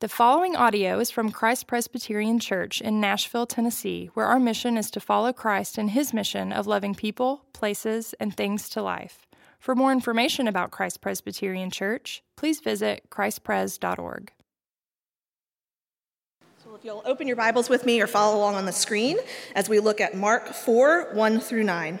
The following audio is from Christ Presbyterian Church in Nashville, Tennessee, where our mission is to follow Christ in his mission of loving people, places, and things to life. For more information about Christ Presbyterian Church, please visit christpres.org. So if you'll open your Bibles with me or follow along on the screen as we look at Mark 4 1 through 9.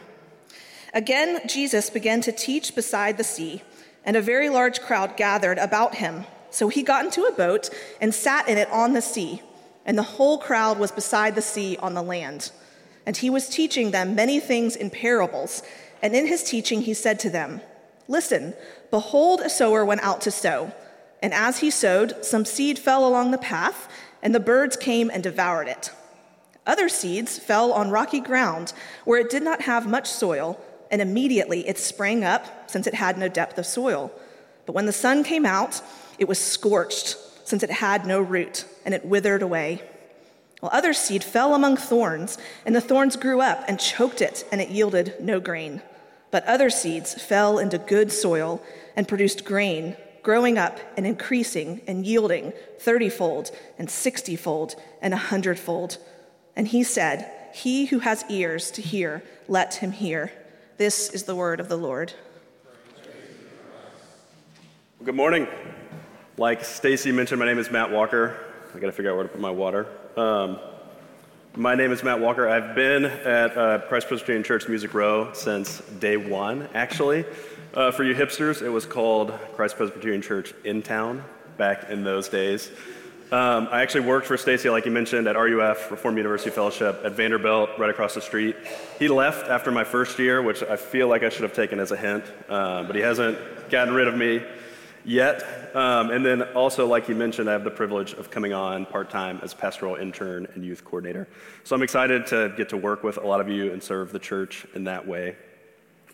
Again, Jesus began to teach beside the sea, and a very large crowd gathered about him so he got into a boat and sat in it on the sea, and the whole crowd was beside the sea on the land. And he was teaching them many things in parables. And in his teaching, he said to them, Listen, behold, a sower went out to sow. And as he sowed, some seed fell along the path, and the birds came and devoured it. Other seeds fell on rocky ground where it did not have much soil, and immediately it sprang up, since it had no depth of soil. But when the sun came out, it was scorched, since it had no root, and it withered away. While other seed fell among thorns, and the thorns grew up and choked it, and it yielded no grain. But other seeds fell into good soil and produced grain, growing up and increasing and yielding thirtyfold and sixtyfold and a hundredfold. And he said, He who has ears to hear, let him hear. This is the word of the Lord. Good morning. Like Stacy mentioned, my name is Matt Walker. I got to figure out where to put my water. Um, my name is Matt Walker. I've been at uh, Christ Presbyterian Church Music Row since day one, actually. Uh, for you hipsters, it was called Christ Presbyterian Church in town back in those days. Um, I actually worked for Stacy, like you mentioned, at RUF, Reformed University Fellowship, at Vanderbilt, right across the street. He left after my first year, which I feel like I should have taken as a hint, uh, but he hasn't gotten rid of me yet. Um, and then also, like you mentioned, I have the privilege of coming on part time as pastoral intern and youth coordinator. So I'm excited to get to work with a lot of you and serve the church in that way.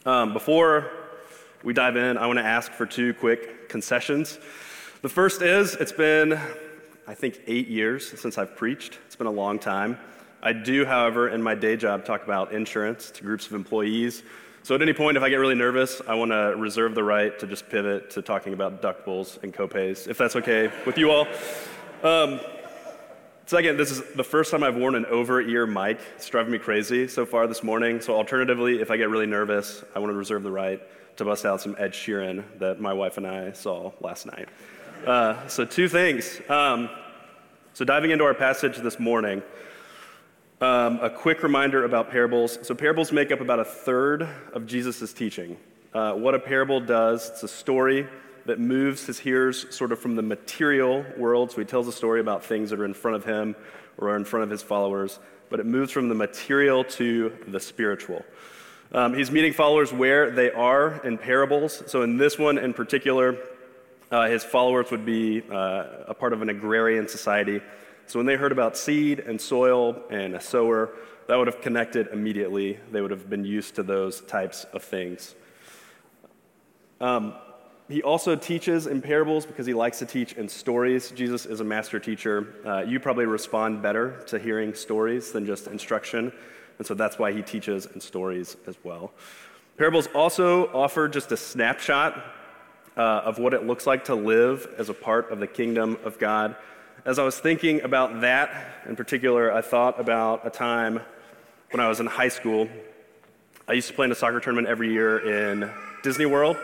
Um, before we dive in, I want to ask for two quick concessions. The first is it's been, I think, eight years since I've preached. It's been a long time. I do, however, in my day job, talk about insurance to groups of employees so at any point, if I get really nervous, I want to reserve the right to just pivot to talking about deductibles and copays, if that's okay with you all. Um, second, this is the first time I've worn an over-ear mic. It's driving me crazy so far this morning. So alternatively, if I get really nervous, I want to reserve the right to bust out some Ed Sheeran that my wife and I saw last night. Uh, so two things. Um, so diving into our passage this morning. Um, a quick reminder about parables. So, parables make up about a third of Jesus' teaching. Uh, what a parable does, it's a story that moves his hearers sort of from the material world. So, he tells a story about things that are in front of him or are in front of his followers, but it moves from the material to the spiritual. Um, he's meeting followers where they are in parables. So, in this one in particular, uh, his followers would be uh, a part of an agrarian society. So when they heard about seed and soil and a sower, that would have connected immediately. They would have been used to those types of things. Um, he also teaches in parables because he likes to teach in stories. Jesus is a master teacher. Uh, you probably respond better to hearing stories than just instruction, and so that's why he teaches in stories as well. Parables also offer just a snapshot uh, of what it looks like to live as a part of the kingdom of God as I was thinking about that in particular, I thought about a time when I was in high school. I used to play in a soccer tournament every year in Disney World,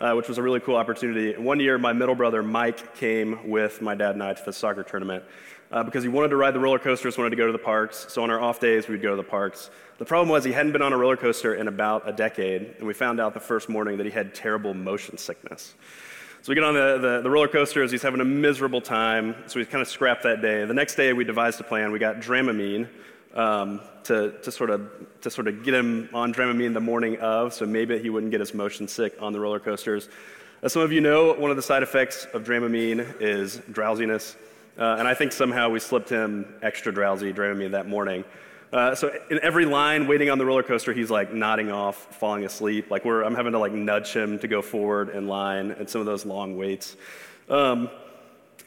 uh, which was a really cool opportunity. One year, my middle brother Mike came with my dad and I to the soccer tournament uh, because he wanted to ride the roller coasters, wanted to go to the parks. So on our off days, we'd go to the parks. The problem was he hadn't been on a roller coaster in about a decade, and we found out the first morning that he had terrible motion sickness. So we get on the, the, the, roller coasters. He's having a miserable time. So we kind of scrapped that day. The next day, we devised a plan. We got Dramamine um, to, to, sort of, to sort of get him on Dramamine the morning of, so maybe he wouldn't get his motion sick on the roller coasters. As some of you know, one of the side effects of Dramamine is drowsiness. Uh, and I think somehow we slipped him extra drowsy Dramamine that morning. Uh, so in every line, waiting on the roller coaster, he's like nodding off, falling asleep. Like we're, I'm having to like nudge him to go forward in line and some of those long waits. Um,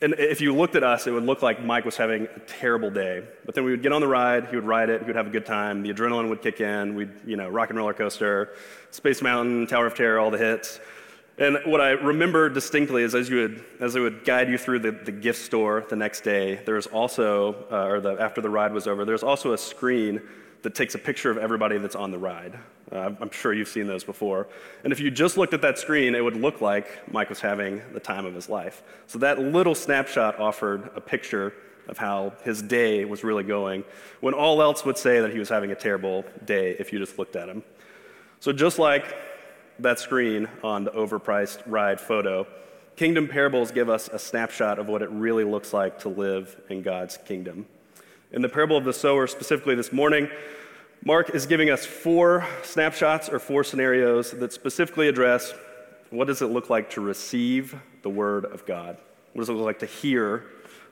and if you looked at us, it would look like Mike was having a terrible day. But then we would get on the ride, he would ride it, he would have a good time. The adrenaline would kick in. We'd, you know, rock and roller coaster, Space Mountain, Tower of Terror, all the hits. And what I remember distinctly is as, you would, as I would guide you through the, the gift store the next day, there was also, uh, or the, after the ride was over, there's also a screen that takes a picture of everybody that's on the ride. Uh, I'm sure you've seen those before. And if you just looked at that screen, it would look like Mike was having the time of his life. So that little snapshot offered a picture of how his day was really going, when all else would say that he was having a terrible day if you just looked at him. So just like that screen on the overpriced ride photo, Kingdom Parables give us a snapshot of what it really looks like to live in God's kingdom. In the parable of the sower, specifically this morning, Mark is giving us four snapshots or four scenarios that specifically address what does it look like to receive the word of God? What does it look like to hear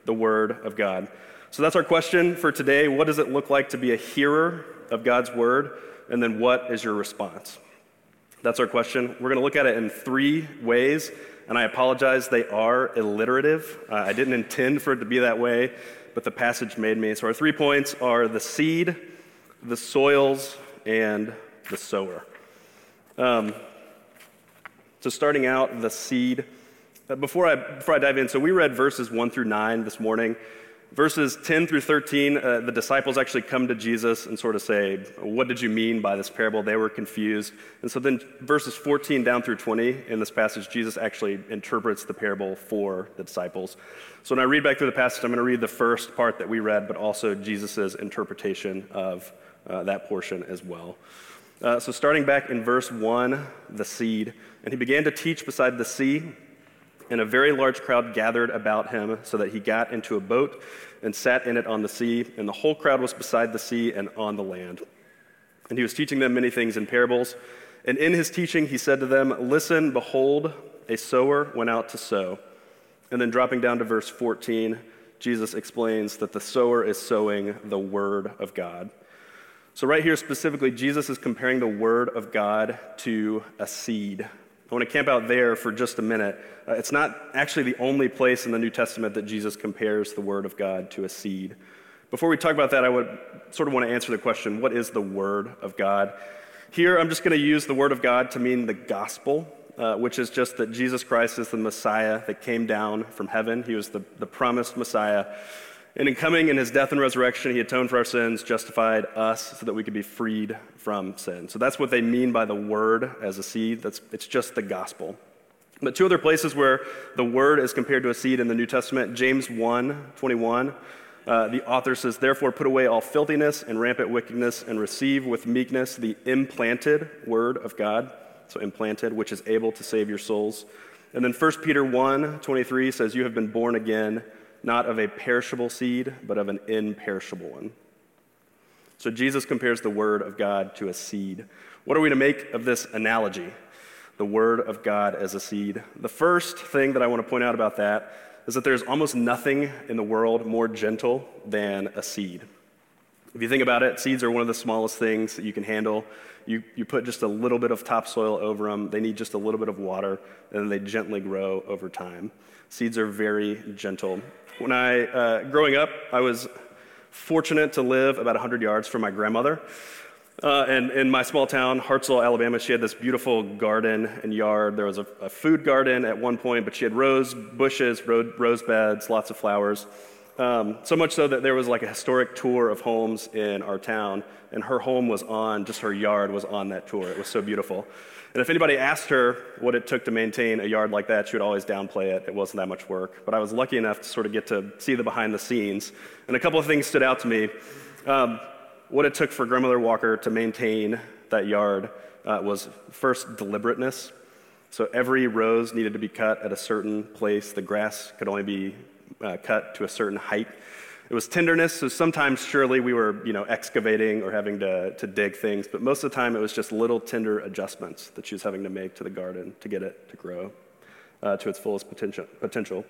the word of God? So that's our question for today. What does it look like to be a hearer of God's word? And then what is your response? That's our question. We're going to look at it in three ways, and I apologize, they are alliterative. Uh, I didn't intend for it to be that way, but the passage made me. So our three points are the seed, the soils, and the sower. Um, so starting out, the seed. Uh, before I, before I dive in, so we read verses 1 through 9 this morning. Verses 10 through 13, uh, the disciples actually come to Jesus and sort of say, What did you mean by this parable? They were confused. And so then verses 14 down through 20 in this passage, Jesus actually interprets the parable for the disciples. So when I read back through the passage, I'm going to read the first part that we read, but also Jesus' interpretation of uh, that portion as well. Uh, so starting back in verse 1, the seed. And he began to teach beside the sea and a very large crowd gathered about him, so that he got into a boat and sat in it on the sea, and the whole crowd was beside the sea and on the land. And he was teaching them many things in parables. And in his teaching, he said to them, Listen, behold, a sower went out to sow. And then dropping down to verse 14, Jesus explains that the sower is sowing the word of God. So, right here specifically, Jesus is comparing the word of God to a seed I want to camp out there for just a minute. Uh, it's not actually the only place in the New Testament that Jesus compares the Word of God to a seed. Before we talk about that, I would sort of want to answer the question what is the Word of God? Here, I'm just going to use the Word of God to mean the gospel, uh, which is just that Jesus Christ is the Messiah that came down from heaven. He was the, the promised Messiah. And in coming in his death and resurrection, he atoned for our sins, justified us so that we could be freed from sin. So that's what they mean by the word as a seed. That's, it's just the gospel. But two other places where the word is compared to a seed in the New Testament James 1 21. Uh, the author says, Therefore, put away all filthiness and rampant wickedness and receive with meekness the implanted word of God. So, implanted, which is able to save your souls. And then 1 Peter 1 23 says, You have been born again not of a perishable seed, but of an imperishable one. So Jesus compares the word of God to a seed. What are we to make of this analogy? The word of God as a seed. The first thing that I want to point out about that is that there's almost nothing in the world more gentle than a seed. If you think about it, seeds are one of the smallest things that you can handle. You, you put just a little bit of topsoil over them, they need just a little bit of water, and then they gently grow over time. Seeds are very gentle. When I, uh, growing up, I was fortunate to live about 100 yards from my grandmother. Uh, and in my small town, Hartselle, Alabama, she had this beautiful garden and yard. There was a, a food garden at one point, but she had rose bushes, rose beds, lots of flowers. Um, so much so that there was like a historic tour of homes in our town, and her home was on, just her yard was on that tour. It was so beautiful. And if anybody asked her what it took to maintain a yard like that, she would always downplay it. It wasn't that much work. But I was lucky enough to sort of get to see the behind the scenes. And a couple of things stood out to me. Um, what it took for Grandmother Walker to maintain that yard uh, was first deliberateness. So every rose needed to be cut at a certain place. The grass could only be uh, cut to a certain height. It was tenderness, so sometimes surely we were, you know, excavating or having to, to dig things, but most of the time it was just little tender adjustments that she was having to make to the garden to get it to grow uh, to its fullest potential. potential.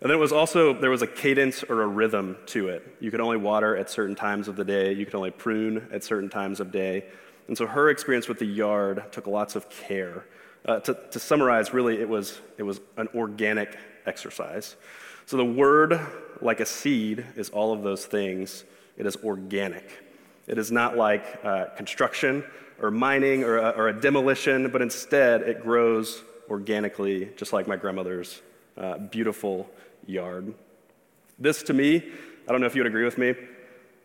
And then it was also, there was a cadence or a rhythm to it. You could only water at certain times of the day, you could only prune at certain times of day. And so her experience with the yard took lots of care. Uh, to, to summarize, really, it was, it was an organic exercise. So the word, like a seed, is all of those things. It is organic. It is not like uh, construction or mining or a, or a demolition, but instead it grows organically, just like my grandmother's uh, beautiful yard. This to me, I don't know if you would agree with me,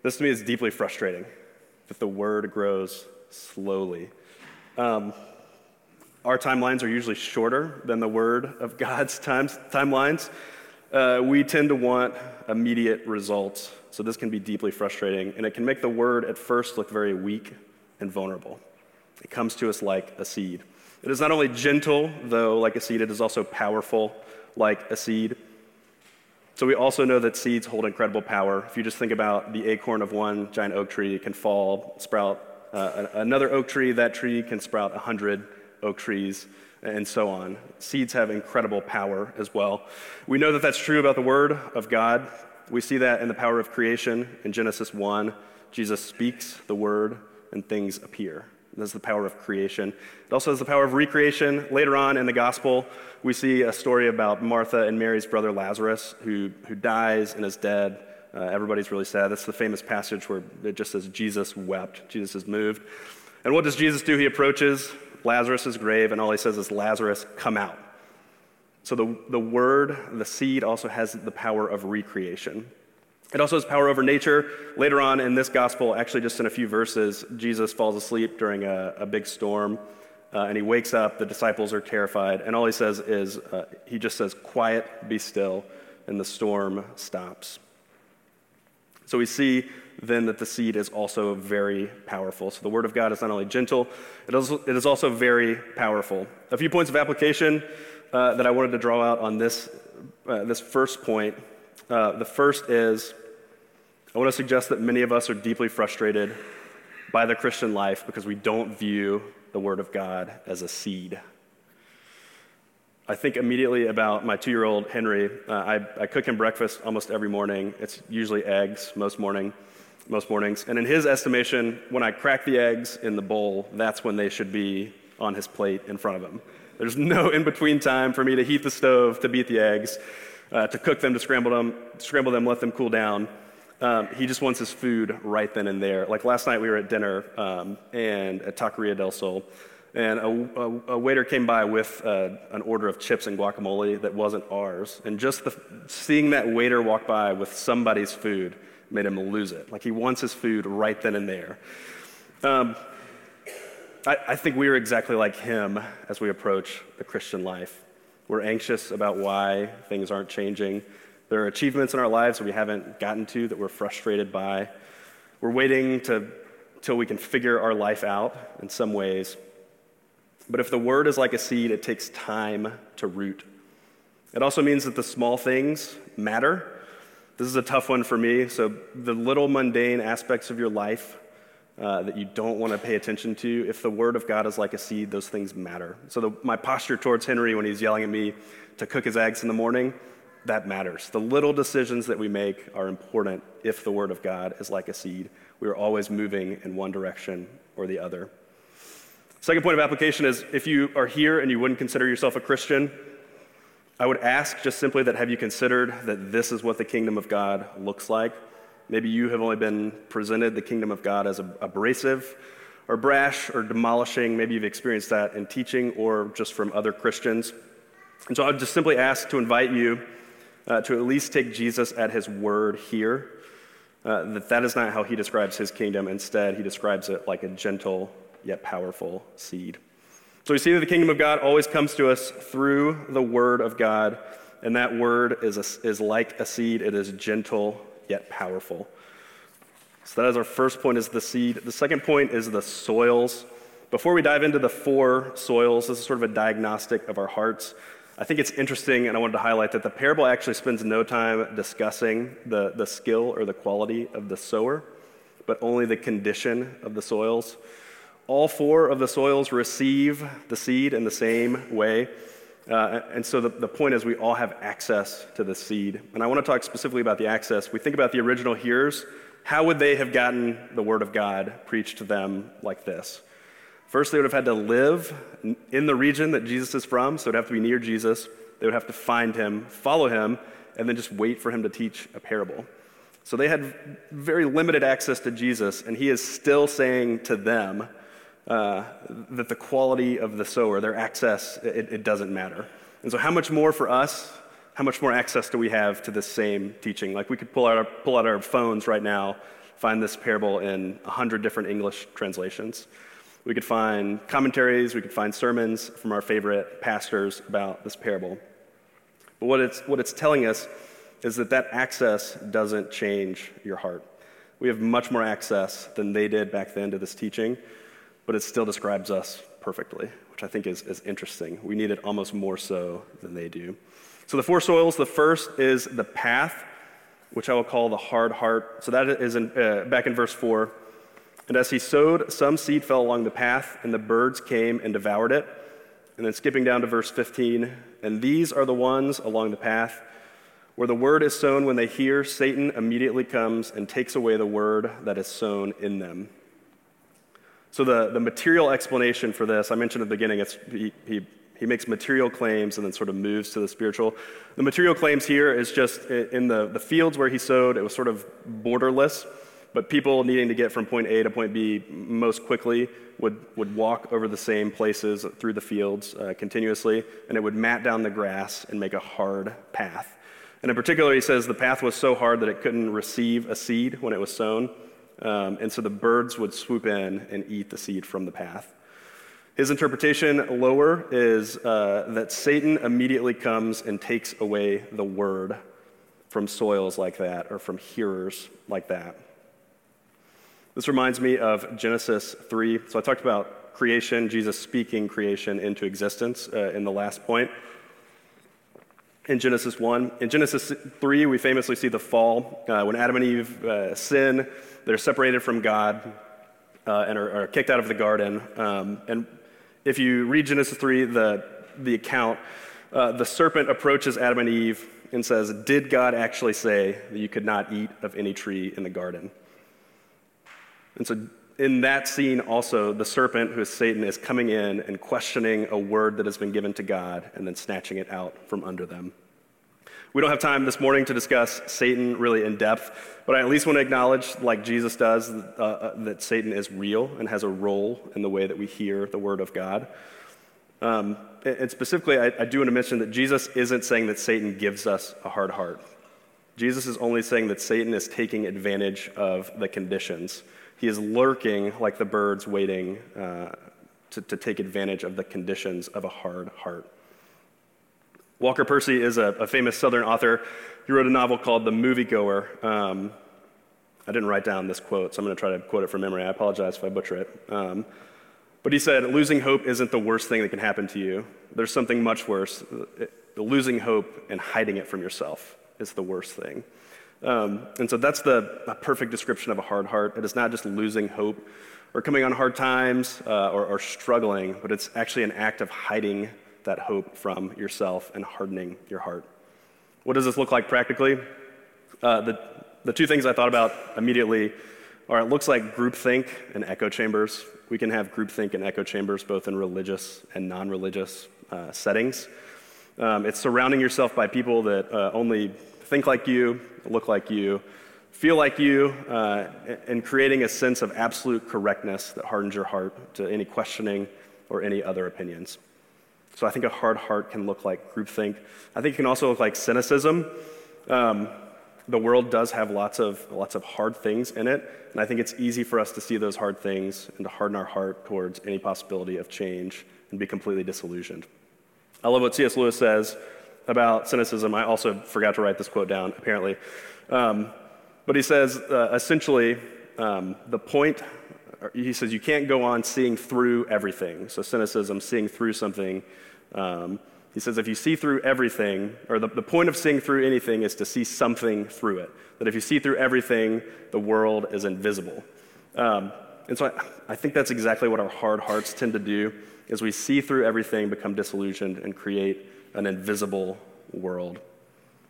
this to me is deeply frustrating that the word grows slowly. Um, our timelines are usually shorter than the word of God's times, timelines. Uh, we tend to want immediate results, so this can be deeply frustrating, and it can make the word at first look very weak and vulnerable. It comes to us like a seed. It is not only gentle, though, like a seed, it is also powerful, like a seed. So we also know that seeds hold incredible power. If you just think about the acorn of one giant oak tree, it can fall, sprout uh, another oak tree. That tree can sprout a hundred oak trees, and so on. Seeds have incredible power as well. We know that that's true about the Word of God. We see that in the power of creation in Genesis 1. Jesus speaks the Word, and things appear. That's the power of creation. It also has the power of recreation. Later on in the gospel, we see a story about Martha and Mary's brother Lazarus, who, who dies and is dead. Uh, everybody's really sad. That's the famous passage where it just says, Jesus wept. Jesus is moved. And what does Jesus do? He approaches Lazarus' grave, and all he says is, Lazarus, come out. So the, the word, the seed, also has the power of recreation. It also has power over nature. Later on in this gospel, actually just in a few verses, Jesus falls asleep during a, a big storm, uh, and he wakes up. The disciples are terrified, and all he says is, uh, he just says, Quiet, be still, and the storm stops. So we see then that the seed is also very powerful. So the word of God is not only gentle, it is, it is also very powerful. A few points of application uh, that I wanted to draw out on this, uh, this first point. Uh, the first is I want to suggest that many of us are deeply frustrated by the Christian life because we don't view the Word of God as a seed. I think immediately about my two year old Henry. Uh, I, I, cook him breakfast almost every morning. It's usually eggs most morning, most mornings. And in his estimation, when I crack the eggs in the bowl, that's when they should be on his plate in front of him. There's no in between time for me to heat the stove, to beat the eggs, uh, to cook them, to scramble them, scramble them, let them cool down. Um, he just wants his food right then and there. Like last night, we were at dinner um, and at Taqueria del Sol and a, a, a waiter came by with uh, an order of chips and guacamole that wasn't ours. And just the, seeing that waiter walk by with somebody's food made him lose it. Like he wants his food right then and there. Um, I, I think we are exactly like him as we approach the Christian life. We're anxious about why things aren't changing. There are achievements in our lives that we haven't gotten to that we're frustrated by. We're waiting to, till we can figure our life out in some ways. But if the word is like a seed, it takes time to root. It also means that the small things matter. This is a tough one for me. So, the little mundane aspects of your life uh, that you don't want to pay attention to, if the word of God is like a seed, those things matter. So, the, my posture towards Henry when he's yelling at me to cook his eggs in the morning, that matters. The little decisions that we make are important if the word of God is like a seed. We are always moving in one direction or the other. Second point of application is if you are here and you wouldn't consider yourself a Christian, I would ask just simply that have you considered that this is what the kingdom of God looks like? Maybe you have only been presented the kingdom of God as abrasive or brash or demolishing. Maybe you've experienced that in teaching or just from other Christians. And so I would just simply ask to invite you uh, to at least take Jesus at his word here. Uh, that that is not how he describes his kingdom. Instead, he describes it like a gentle yet powerful seed. So we see that the kingdom of God always comes to us through the word of God, and that word is, a, is like a seed. It is gentle yet powerful. So that is our first point is the seed. The second point is the soils. Before we dive into the four soils, this is sort of a diagnostic of our hearts. I think it's interesting, and I wanted to highlight that the parable actually spends no time discussing the, the skill or the quality of the sower, but only the condition of the soils. All four of the soils receive the seed in the same way. Uh, and so the, the point is, we all have access to the seed. And I want to talk specifically about the access. We think about the original hearers. How would they have gotten the word of God preached to them like this? First, they would have had to live in the region that Jesus is from, so it would have to be near Jesus. They would have to find him, follow him, and then just wait for him to teach a parable. So they had very limited access to Jesus, and he is still saying to them, uh, that the quality of the sower, their access, it, it doesn't matter. And so, how much more for us? How much more access do we have to this same teaching? Like, we could pull out our, pull out our phones right now, find this parable in 100 different English translations. We could find commentaries, we could find sermons from our favorite pastors about this parable. But what it's, what it's telling us is that that access doesn't change your heart. We have much more access than they did back then to this teaching, but it still describes us perfectly, which I think is, is interesting. We need it almost more so than they do. So, the four soils the first is the path, which I will call the hard heart. So, that is in, uh, back in verse 4. And as he sowed, some seed fell along the path, and the birds came and devoured it. And then skipping down to verse 15, and these are the ones along the path where the word is sown when they hear, Satan immediately comes and takes away the word that is sown in them. So, the, the material explanation for this, I mentioned at the beginning, it's, he, he, he makes material claims and then sort of moves to the spiritual. The material claims here is just in the, the fields where he sowed, it was sort of borderless, but people needing to get from point A to point B most quickly would, would walk over the same places through the fields uh, continuously, and it would mat down the grass and make a hard path. And in particular, he says the path was so hard that it couldn't receive a seed when it was sown. Um, and so the birds would swoop in and eat the seed from the path. His interpretation lower is uh, that Satan immediately comes and takes away the word from soils like that or from hearers like that. This reminds me of Genesis 3. So I talked about creation, Jesus speaking creation into existence uh, in the last point in Genesis 1. In Genesis 3, we famously see the fall. Uh, when Adam and Eve uh, sin, they're separated from God uh, and are, are, kicked out of the garden. Um, and if you read Genesis 3, the, the account, uh, the serpent approaches Adam and Eve and says, Did God actually say that you could not eat of any tree in the garden? And so in that scene, also, the serpent, who is Satan, is coming in and questioning a word that has been given to God and then snatching it out from under them. We don't have time this morning to discuss Satan really in depth, but I at least want to acknowledge, like Jesus does, uh, uh, that Satan is real and has a role in the way that we hear the word of God. Um, and specifically, I, I do want to mention that Jesus isn't saying that Satan gives us a hard heart. Jesus is only saying that Satan is taking advantage of the conditions he is lurking like the birds waiting uh, to, to take advantage of the conditions of a hard heart. Walker Percy is a, a famous Southern author. He wrote a novel called The Moviegoer. Um, I didn't write down this quote, so I'm going to try to quote it from memory. I apologize if I butcher it. Um, but he said, Losing hope isn't the worst thing that can happen to you. There's something much worse. losing hope and hiding it from yourself is the worst thing. Um, and so that's the perfect description of a hard heart. It is not just losing hope or coming on hard times uh, or, or struggling, but it's actually an act of hiding that hope from yourself and hardening your heart. What does this look like practically? Uh, the, the two things I thought about immediately are it looks like groupthink and echo chambers. We can have groupthink and echo chambers both in religious and non religious uh, settings. Um, it's surrounding yourself by people that uh, only think like you, look like you, feel like you, uh, and creating a sense of absolute correctness that hardens your heart to any questioning or any other opinions. So I think a hard heart can look like groupthink. I think it can also look like cynicism. Um, the world does have lots of, lots of hard things in it, and I think it's easy for us to see those hard things and to harden our heart towards any possibility of change and be completely disillusioned. I love what C.S. Lewis says about cynicism. I also forgot to write this quote down, apparently. Um, but he says uh, essentially, um, the point, he says, you can't go on seeing through everything. So, cynicism, seeing through something. Um, he says, if you see through everything, or the, the point of seeing through anything is to see something through it. That if you see through everything, the world is invisible. Um, and so I, I think that's exactly what our hard hearts tend to do, is we see through everything, become disillusioned, and create an invisible world.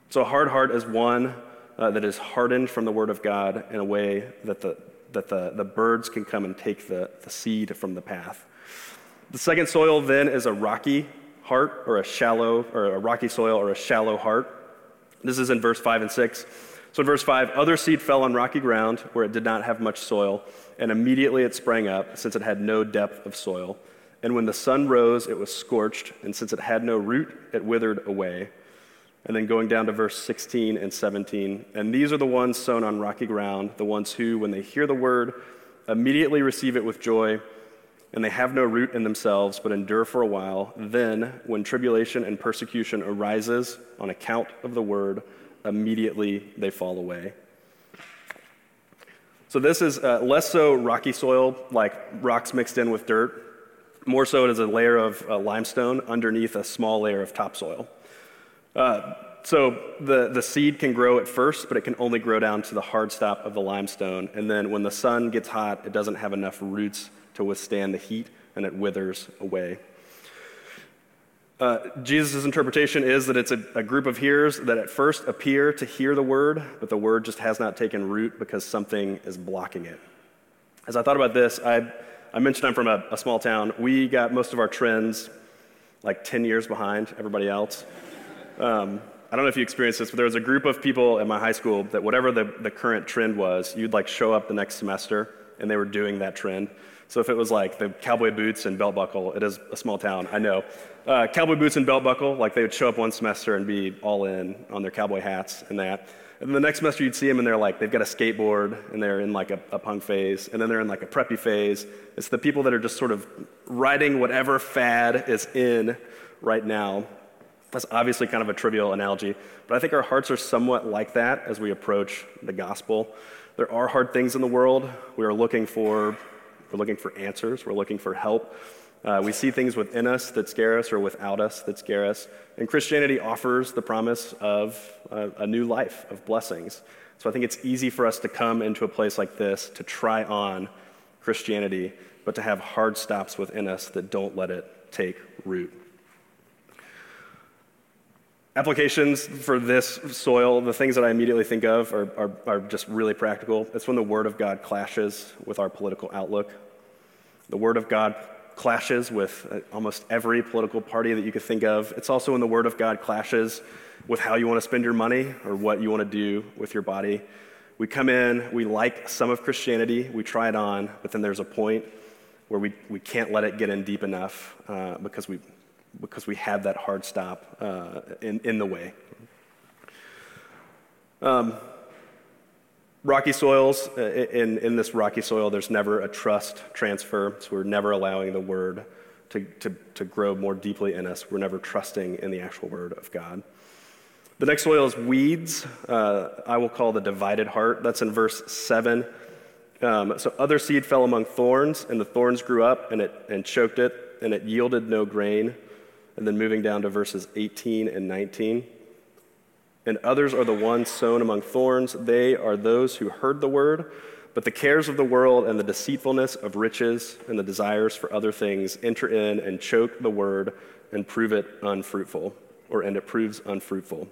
So, a hard heart is one uh, that is hardened from the Word of God in a way that the, that the, the birds can come and take the, the seed from the path. The second soil then is a rocky heart or a shallow, or a rocky soil or a shallow heart. This is in verse 5 and 6. So in verse 5, other seed fell on rocky ground where it did not have much soil, and immediately it sprang up, since it had no depth of soil. And when the sun rose, it was scorched, and since it had no root, it withered away. And then going down to verse 16 and 17. And these are the ones sown on rocky ground, the ones who, when they hear the word, immediately receive it with joy, and they have no root in themselves, but endure for a while. Then, when tribulation and persecution arises on account of the word, immediately they fall away. So, this is uh, less so rocky soil, like rocks mixed in with dirt. More so, it is a layer of uh, limestone underneath a small layer of topsoil. Uh, so the, the seed can grow at first, but it can only grow down to the hard stop of the limestone. And then when the sun gets hot, it doesn't have enough roots to withstand the heat and it withers away. Uh, Jesus' interpretation is that it's a, a, group of hearers that at first appear to hear the word, but the word just has not taken root because something is blocking it. As I thought about this, I, I mentioned I'm from a, a small town. We got most of our trends like 10 years behind everybody else. Um, I don't know if you experienced this, but there was a group of people at my high school that whatever the, the current trend was, you'd like show up the next semester and they were doing that trend. So if it was like the cowboy boots and belt buckle, it is a small town, I know. Uh, cowboy boots and belt buckle, like they would show up one semester and be all in on their cowboy hats and that. And then the next semester you'd see them and they're like, they've got a skateboard and they're in like a, a punk phase. And then they're in like a preppy phase. It's the people that are just sort of riding whatever fad is in right now. That's obviously kind of a trivial analogy, but I think our hearts are somewhat like that as we approach the gospel. There are hard things in the world. We are looking for we're looking for answers, we're looking for help. Uh, we see things within us that scare us or without us that scare us. And Christianity offers the promise of a, a new life, of blessings. So I think it's easy for us to come into a place like this to try on Christianity, but to have hard stops within us that don't let it take root. Applications for this soil, the things that I immediately think of are, are, are, just really practical. It's when the Word of God clashes with our political outlook. The Word of God clashes with uh, almost every political party that you could think of. It's also when the Word of God clashes with how you want to spend your money or what you want to do with your body. We come in, we like some of Christianity, we try it on, but then there's a point where we, we can't let it get in deep enough uh, because we, because we have that hard stop uh, in, in the way. Um, rocky soils, uh, in, in this rocky soil, there's never a trust transfer, so we're never allowing the word to, to, to grow more deeply in us. We're never trusting in the actual word of God. The next soil is weeds. Uh, I will call the divided heart. That's in verse 7. Um, so other seed fell among thorns, and the thorns grew up and, it, and choked it, and it yielded no grain. And then moving down to verses 18 and 19. And others are the ones sown among thorns. They are those who heard the word, but the cares of the world and the deceitfulness of riches and the desires for other things enter in and choke the word and prove it unfruitful, or and it proves unfruitful.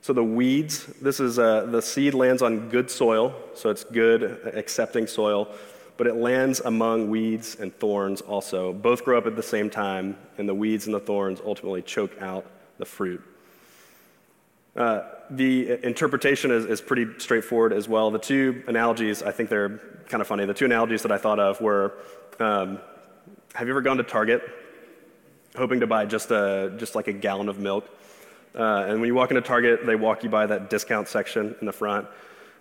So the weeds, this is uh, the seed lands on good soil, so it's good, accepting soil but it lands among weeds and thorns also. Both grow up at the same time, and the weeds and the thorns ultimately choke out the fruit. Uh, the interpretation is, is, pretty straightforward as well. The two analogies, I think they're kind of funny. The two analogies that I thought of were um, have you ever gone to Target hoping to buy just, a, just like a gallon of milk? Uh, and when you walk into Target, they walk you by that discount section in the front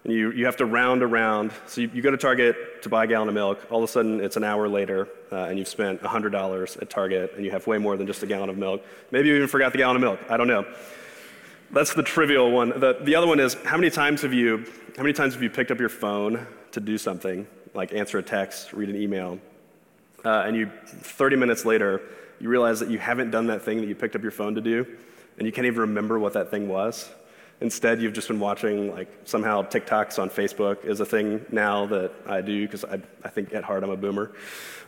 and you, you have to round around. So you, you, go to Target to buy a gallon of milk. All of a sudden, it's an hour later, uh, and you've spent $100 at Target, and you have way more than just a gallon of milk. Maybe you even forgot the gallon of milk. I don't know. That's the trivial one. The, the other one is how many times have you how many times have you picked up your phone to do something like answer a text, read an email, uh, and you 30 minutes later you realize that you haven't done that thing that you picked up your phone to do, and you can't even remember what that thing was. Instead, you've just been watching, like, somehow TikToks on Facebook is a thing now that I do because I, I think at heart I'm a boomer.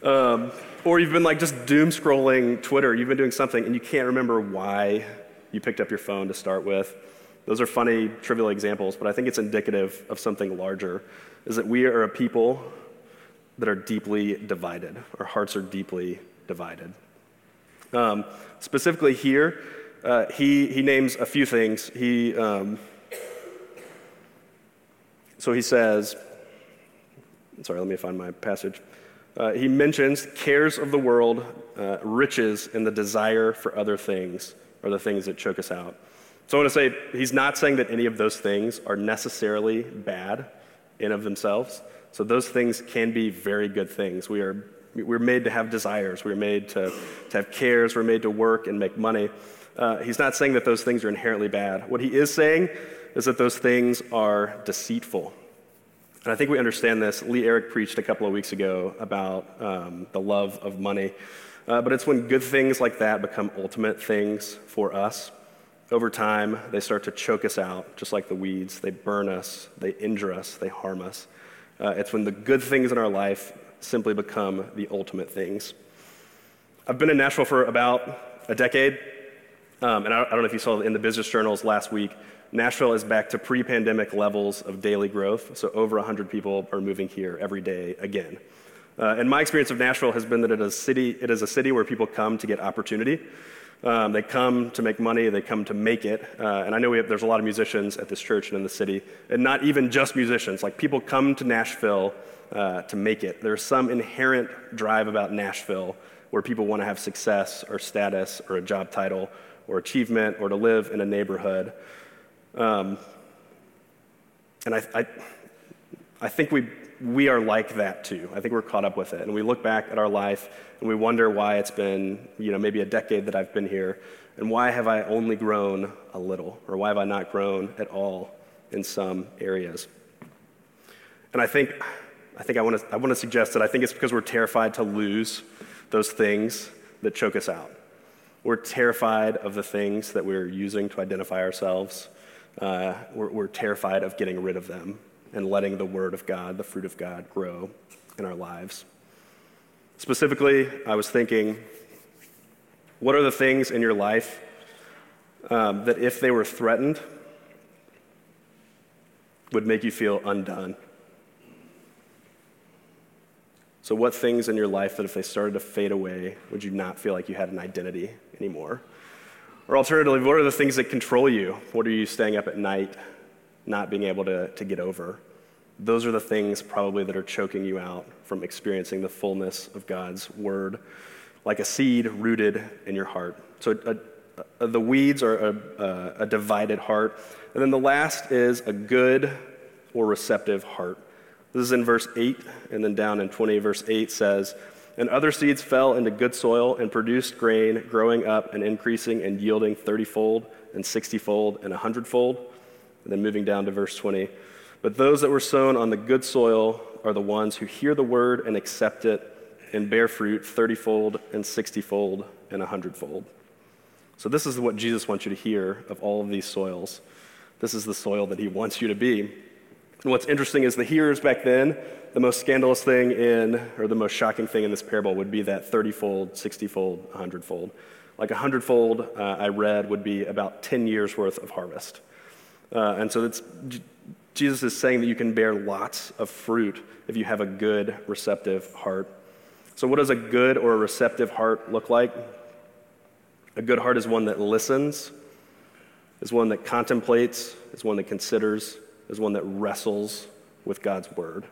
Um, or you've been, like, just doom scrolling Twitter. You've been doing something and you can't remember why you picked up your phone to start with. Those are funny, trivial examples, but I think it's indicative of something larger is that we are a people that are deeply divided. Our hearts are deeply divided. Um, specifically here, uh, he, he names a few things. He, um, So he says, sorry, let me find my passage. Uh, he mentions cares of the world, uh, riches, and the desire for other things are the things that choke us out. So I want to say he's not saying that any of those things are necessarily bad in of themselves. So those things can be very good things. We are we're made to have desires. We're made to, to have cares. We're made to work and make money. Uh, he's not saying that those things are inherently bad. What he is saying is that those things are deceitful. And I think we understand this. Lee Eric preached a couple of weeks ago about um, the love of money. Uh, but it's when good things like that become ultimate things for us. Over time, they start to choke us out, just like the weeds. They burn us, they injure us, they harm us. Uh, it's when the good things in our life simply become the ultimate things. I've been in Nashville for about a decade, um, and I, I don't know if you saw in the business journals last week, Nashville is back to pre pandemic levels of daily growth. So, over 100 people are moving here every day again. Uh, and my experience of Nashville has been that it is, a city, it is a city where people come to get opportunity. Um, they come to make money, they come to make it. Uh, and I know have, there's a lot of musicians at this church and in the city, and not even just musicians. Like people come to Nashville uh, to make it. There's some inherent drive about Nashville where people want to have success or status or a job title or achievement or to live in a neighborhood. Um, and I, I, I think we, we are like that too. I think we're caught up with it. And we look back at our life and we wonder why it's been, you know, maybe a decade that I've been here. And why have I only grown a little? Or why have I not grown at all in some areas? And I think I think I want to I want to suggest that I think it's because we're terrified to lose those things that choke us out. We're terrified of the things that we're using to identify ourselves. Uh, we're, we're terrified of getting rid of them and letting the Word of God, the fruit of God, grow in our lives. Specifically, I was thinking, what are the things in your life um, that, if they were threatened, would make you feel undone? So, what things in your life that if they started to fade away, would you not feel like you had an identity anymore? Or alternatively, what are the things that control you? What are you staying up at night, not being able to, to get over? Those are the things probably that are choking you out from experiencing the fullness of God's word, like a seed rooted in your heart. So, a, a, the weeds are a, a divided heart. And then the last is a good or receptive heart. This is in verse 8, and then down in 20, verse 8 says, And other seeds fell into good soil and produced grain, growing up and increasing and yielding thirtyfold and sixtyfold and a hundredfold. And then moving down to verse 20. But those that were sown on the good soil are the ones who hear the word and accept it and bear fruit thirtyfold and sixtyfold and a hundredfold. So, this is what Jesus wants you to hear of all of these soils. This is the soil that he wants you to be. And what's interesting is the hearers back then, the most scandalous thing in, or the most shocking thing in this parable would be that 30 fold, 60 fold, 100 fold. Like a 100 fold, uh, I read, would be about 10 years worth of harvest. Uh, and so Jesus is saying that you can bear lots of fruit if you have a good, receptive heart. So, what does a good or a receptive heart look like? A good heart is one that listens, is one that contemplates, is one that considers, is one that wrestles with God's word.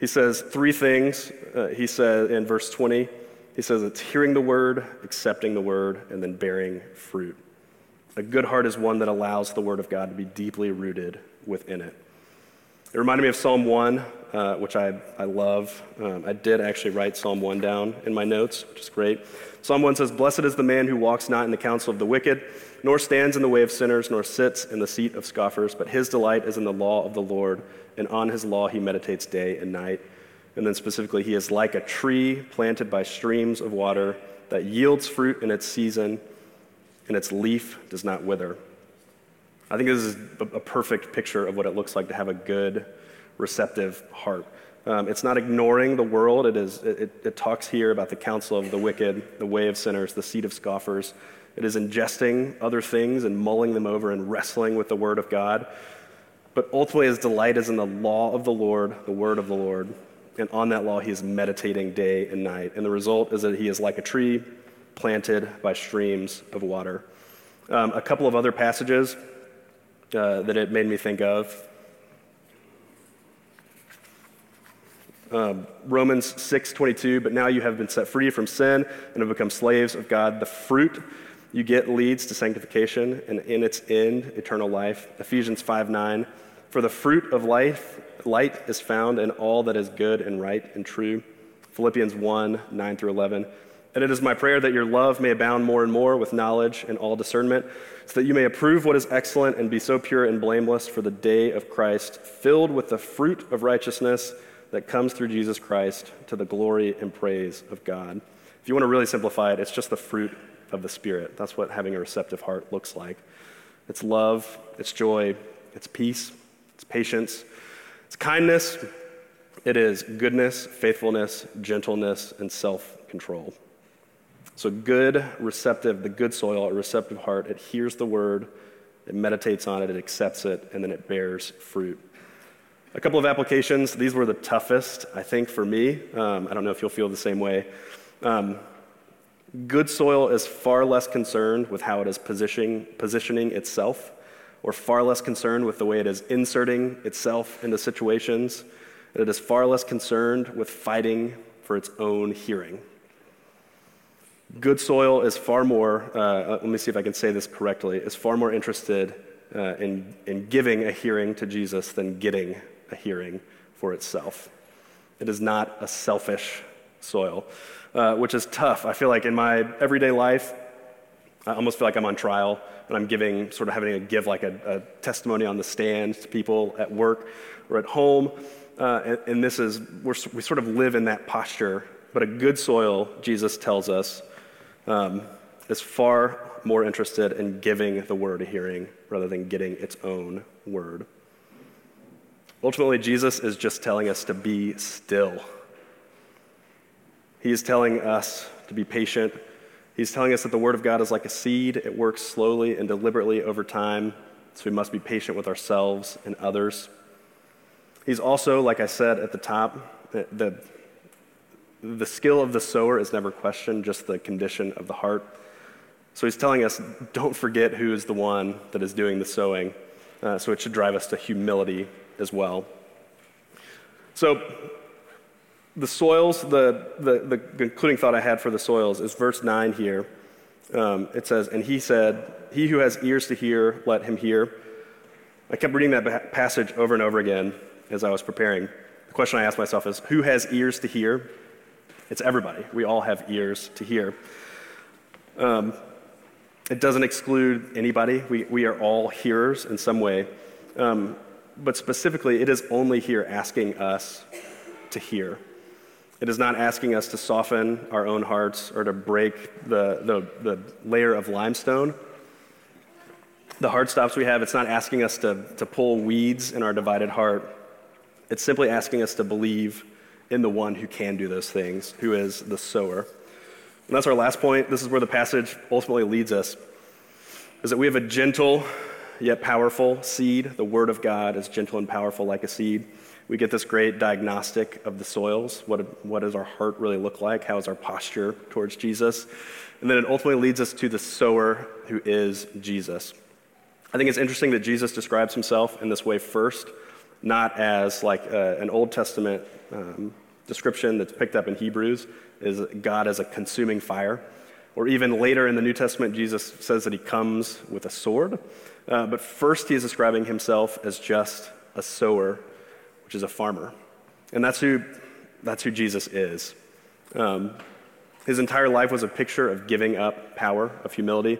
He says three things. Uh, he says in verse 20, he says it's hearing the word, accepting the word, and then bearing fruit. A good heart is one that allows the word of God to be deeply rooted within it. It reminded me of Psalm 1, uh, which I, I love. Um, I did actually write Psalm 1 down in my notes, which is great. Psalm 1 says, Blessed is the man who walks not in the counsel of the wicked nor stands in the way of sinners, nor sits in the seat of scoffers, but his delight is in the law of the Lord, and on his law he meditates day and night. And then specifically, he is like a tree planted by streams of water that yields fruit in its season, and its leaf does not wither. I think this is a perfect picture of what it looks like to have a good, receptive heart. Um, it's not ignoring the world. It, is, it, it talks here about the counsel of the wicked, the way of sinners, the seat of scoffers. It is ingesting other things and mulling them over and wrestling with the Word of God. But ultimately, his delight is in the law of the Lord, the Word of the Lord. And on that law, he is meditating day and night. And the result is that he is like a tree planted by streams of water. Um, a couple of other passages uh, that it made me think of. Um, Romans 6:22, but now you have been set free from sin and have become slaves of God. The fruit you get leads to sanctification, and in its end, eternal life. Ephesians 5:9, for the fruit of life, light is found in all that is good and right and true. Philippians 1, 9 through 11. And it is my prayer that your love may abound more and more with knowledge and all discernment, so that you may approve what is excellent and be so pure and blameless for the day of Christ, filled with the fruit of righteousness that comes through Jesus Christ to the glory and praise of God. If you want to really simplify it, it's just the fruit of the Spirit. That's what having a receptive heart looks like. It's love, it's joy, it's peace, it's patience, it's kindness, it is goodness, faithfulness, gentleness, and self control. So, good, receptive, the good soil, a receptive heart, it hears the word, it meditates on it, it accepts it, and then it bears fruit. A couple of applications. These were the toughest, I think, for me. Um, I don't know if you'll feel the same way. Um, good soil is far less concerned with how it is positioning, positioning itself, or far less concerned with the way it is inserting itself into situations. And it is far less concerned with fighting for its own hearing. Good soil is far more, uh, let me see if I can say this correctly, is far more interested uh, in, in giving a hearing to Jesus than getting a hearing for itself. It is not a selfish soil, uh, which is tough. I feel like in my everyday life, I almost feel like I'm on trial and I'm giving, sort of having to give like a, a testimony on the stand to people at work or at home. Uh, and, and, this is, we sort of live in that posture. But a good soil, Jesus tells us, um, is far more interested in giving the word a hearing rather than getting its own word. Ultimately, Jesus is just telling us to be still. He is telling us to be patient. He's telling us that the Word of God is like a seed, it works slowly and deliberately over time, so we must be patient with ourselves and others. He's also, like I said at the top, the, the, skill of the sower is never questioned, just the condition of the heart. So he's telling us don't forget who is the one that is doing the sowing. Uh, so it should drive us to humility as well. So, the soils, the, the, the concluding thought I had for the soils is verse 9 here. Um, it says, And he said, He who has ears to hear, let him hear. I kept reading that passage over and over again as I was preparing. The question I asked myself is, Who has ears to hear? It's everybody. We all have ears to hear. Um, it doesn't exclude anybody. We, we are all hearers in some way. Um, but specifically, it is only here asking us to hear. It is not asking us to soften our own hearts or to break the, the, the layer of limestone. The heart stops we have, it's not asking us to, to pull weeds in our divided heart. It's simply asking us to believe in the one who can do those things, who is the sower. And that's our last point. This is where the passage ultimately leads us. Is that we have a gentle yet powerful seed. The Word of God is gentle and powerful like a seed. We get this great diagnostic of the soils. What, what does our heart really look like? How is our posture towards Jesus? And then it ultimately leads us to the sower who is Jesus. I think it's interesting that Jesus describes himself in this way first, not as like uh, an Old Testament um, description that's picked up in Hebrews, is God as a consuming fire. Or even later in the New Testament, Jesus says that he comes with a sword. Uh, but first, he is describing himself as just a sower, which is a farmer. And that's who, that's who Jesus is. Um, his entire life was a picture of giving up power, of humility.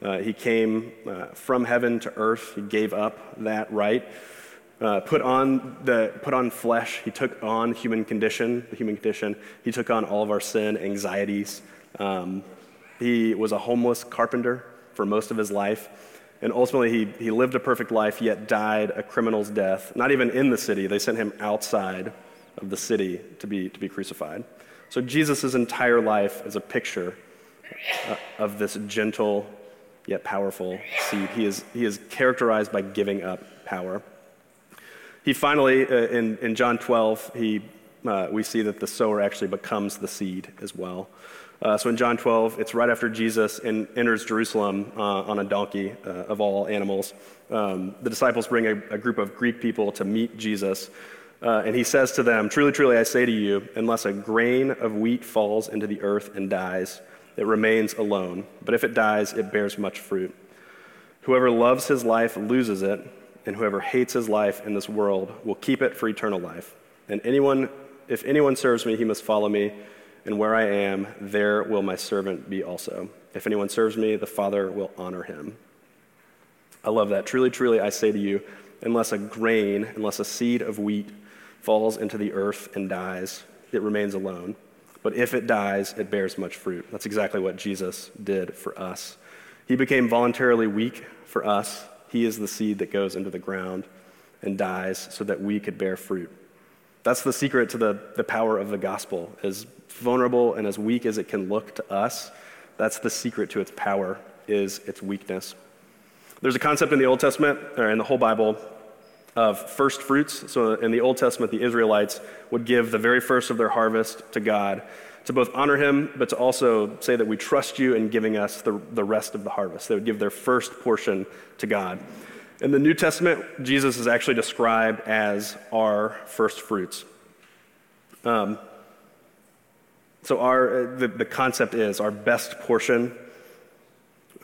Uh, he came uh, from heaven to earth. He gave up that right. Uh, put on the put on flesh. He took on human condition, the human condition. He took on all of our sin, anxieties. Um, he was a homeless carpenter for most of his life. And ultimately, he, he lived a perfect life, yet died a criminal's death. Not even in the city, they sent him outside of the city to be, to be crucified. So, Jesus' entire life is a picture uh, of this gentle yet powerful seed. He is, he is characterized by giving up power. He finally, uh, in, in John 12, he, uh, we see that the sower actually becomes the seed as well. Uh, so in John 12, it's right after Jesus in, enters Jerusalem uh, on a donkey uh, of all animals. Um, the disciples bring a, a, group of Greek people to meet Jesus. Uh, and he says to them, Truly, truly, I say to you, unless a grain of wheat falls into the earth and dies, it remains alone. But if it dies, it bears much fruit. Whoever loves his life loses it, and whoever hates his life in this world will keep it for eternal life. And anyone, if anyone serves me, he must follow me, and where I am, there will my servant be also. If anyone serves me, the Father will honor him. I love that. Truly, truly, I say to you, unless a grain, unless a seed of wheat falls into the earth and dies, it remains alone. But if it dies, it bears much fruit. That's exactly what Jesus did for us. He became voluntarily weak for us. He is the seed that goes into the ground and dies so that we could bear fruit. That's the secret to the, the power of the gospel. As vulnerable and as weak as it can look to us, that's the secret to its power, is its weakness. There's a concept in the Old Testament, or in the whole Bible, of first fruits. So in the Old Testament, the Israelites would give the very first of their harvest to God to both honor him, but to also say that we trust you in giving us the, the rest of the harvest. They would give their first portion to God. In the New Testament, Jesus is actually described as our first fruits. Um, so our, the, the concept is our best portion,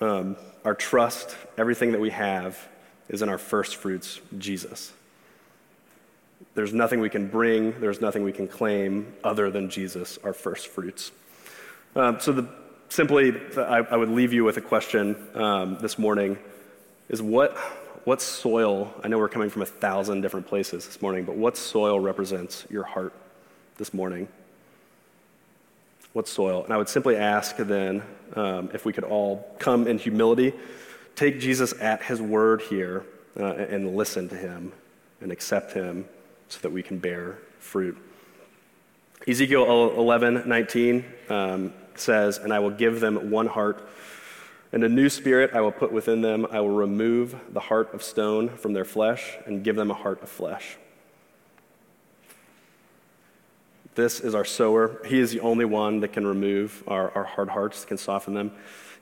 um, our trust, everything that we have is in our first fruits, Jesus. There's nothing we can bring, there's nothing we can claim other than Jesus, our first fruits. Um, so, the, simply, I, I, would leave you with a question um, this morning is what, what soil, I know we're coming from a thousand different places this morning, but what soil represents your heart this morning? What soil? And I would simply ask then um, if we could all come in humility take Jesus at his word here uh, and listen to him and accept him so that we can bear fruit. Ezekiel 11, 19 um, says, And I will give them one heart, and a new spirit I will put within them. I will remove the heart of stone from their flesh and give them a heart of flesh. This is our sower. He is the only one that can remove our, our hard hearts, can soften them.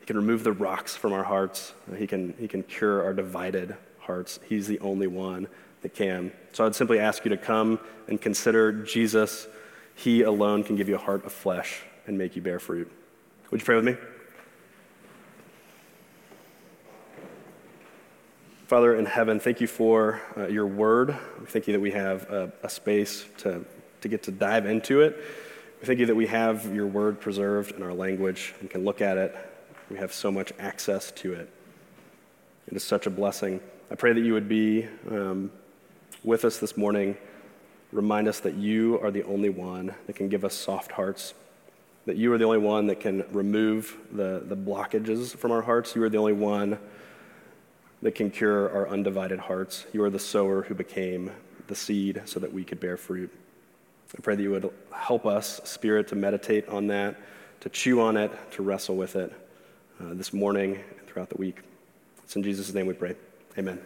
He can remove the rocks from our hearts. He can, he can cure our divided hearts. He's the only one that can. So I'd simply ask you to come and consider Jesus. He alone can give you a heart of flesh and make you bear fruit. Would you pray with me? Father in heaven, thank you for uh, your word. We Thank you that we have a, a space to, to get to dive into it. We Thank you that we have your word preserved in our language and can look at it we have so much access to it. It is such a blessing. I pray that you would be um, with us this morning. Remind us that you are the only one that can give us soft hearts, that you are the only one that can remove the, the blockages from our hearts. You are the only one that can cure our undivided hearts. You are the sower who became the seed so that we could bear fruit. I pray that you would help us, Spirit, to meditate on that, to chew on it, to wrestle with it uh, this morning and throughout the week. It's in Jesus' name we pray. Amen.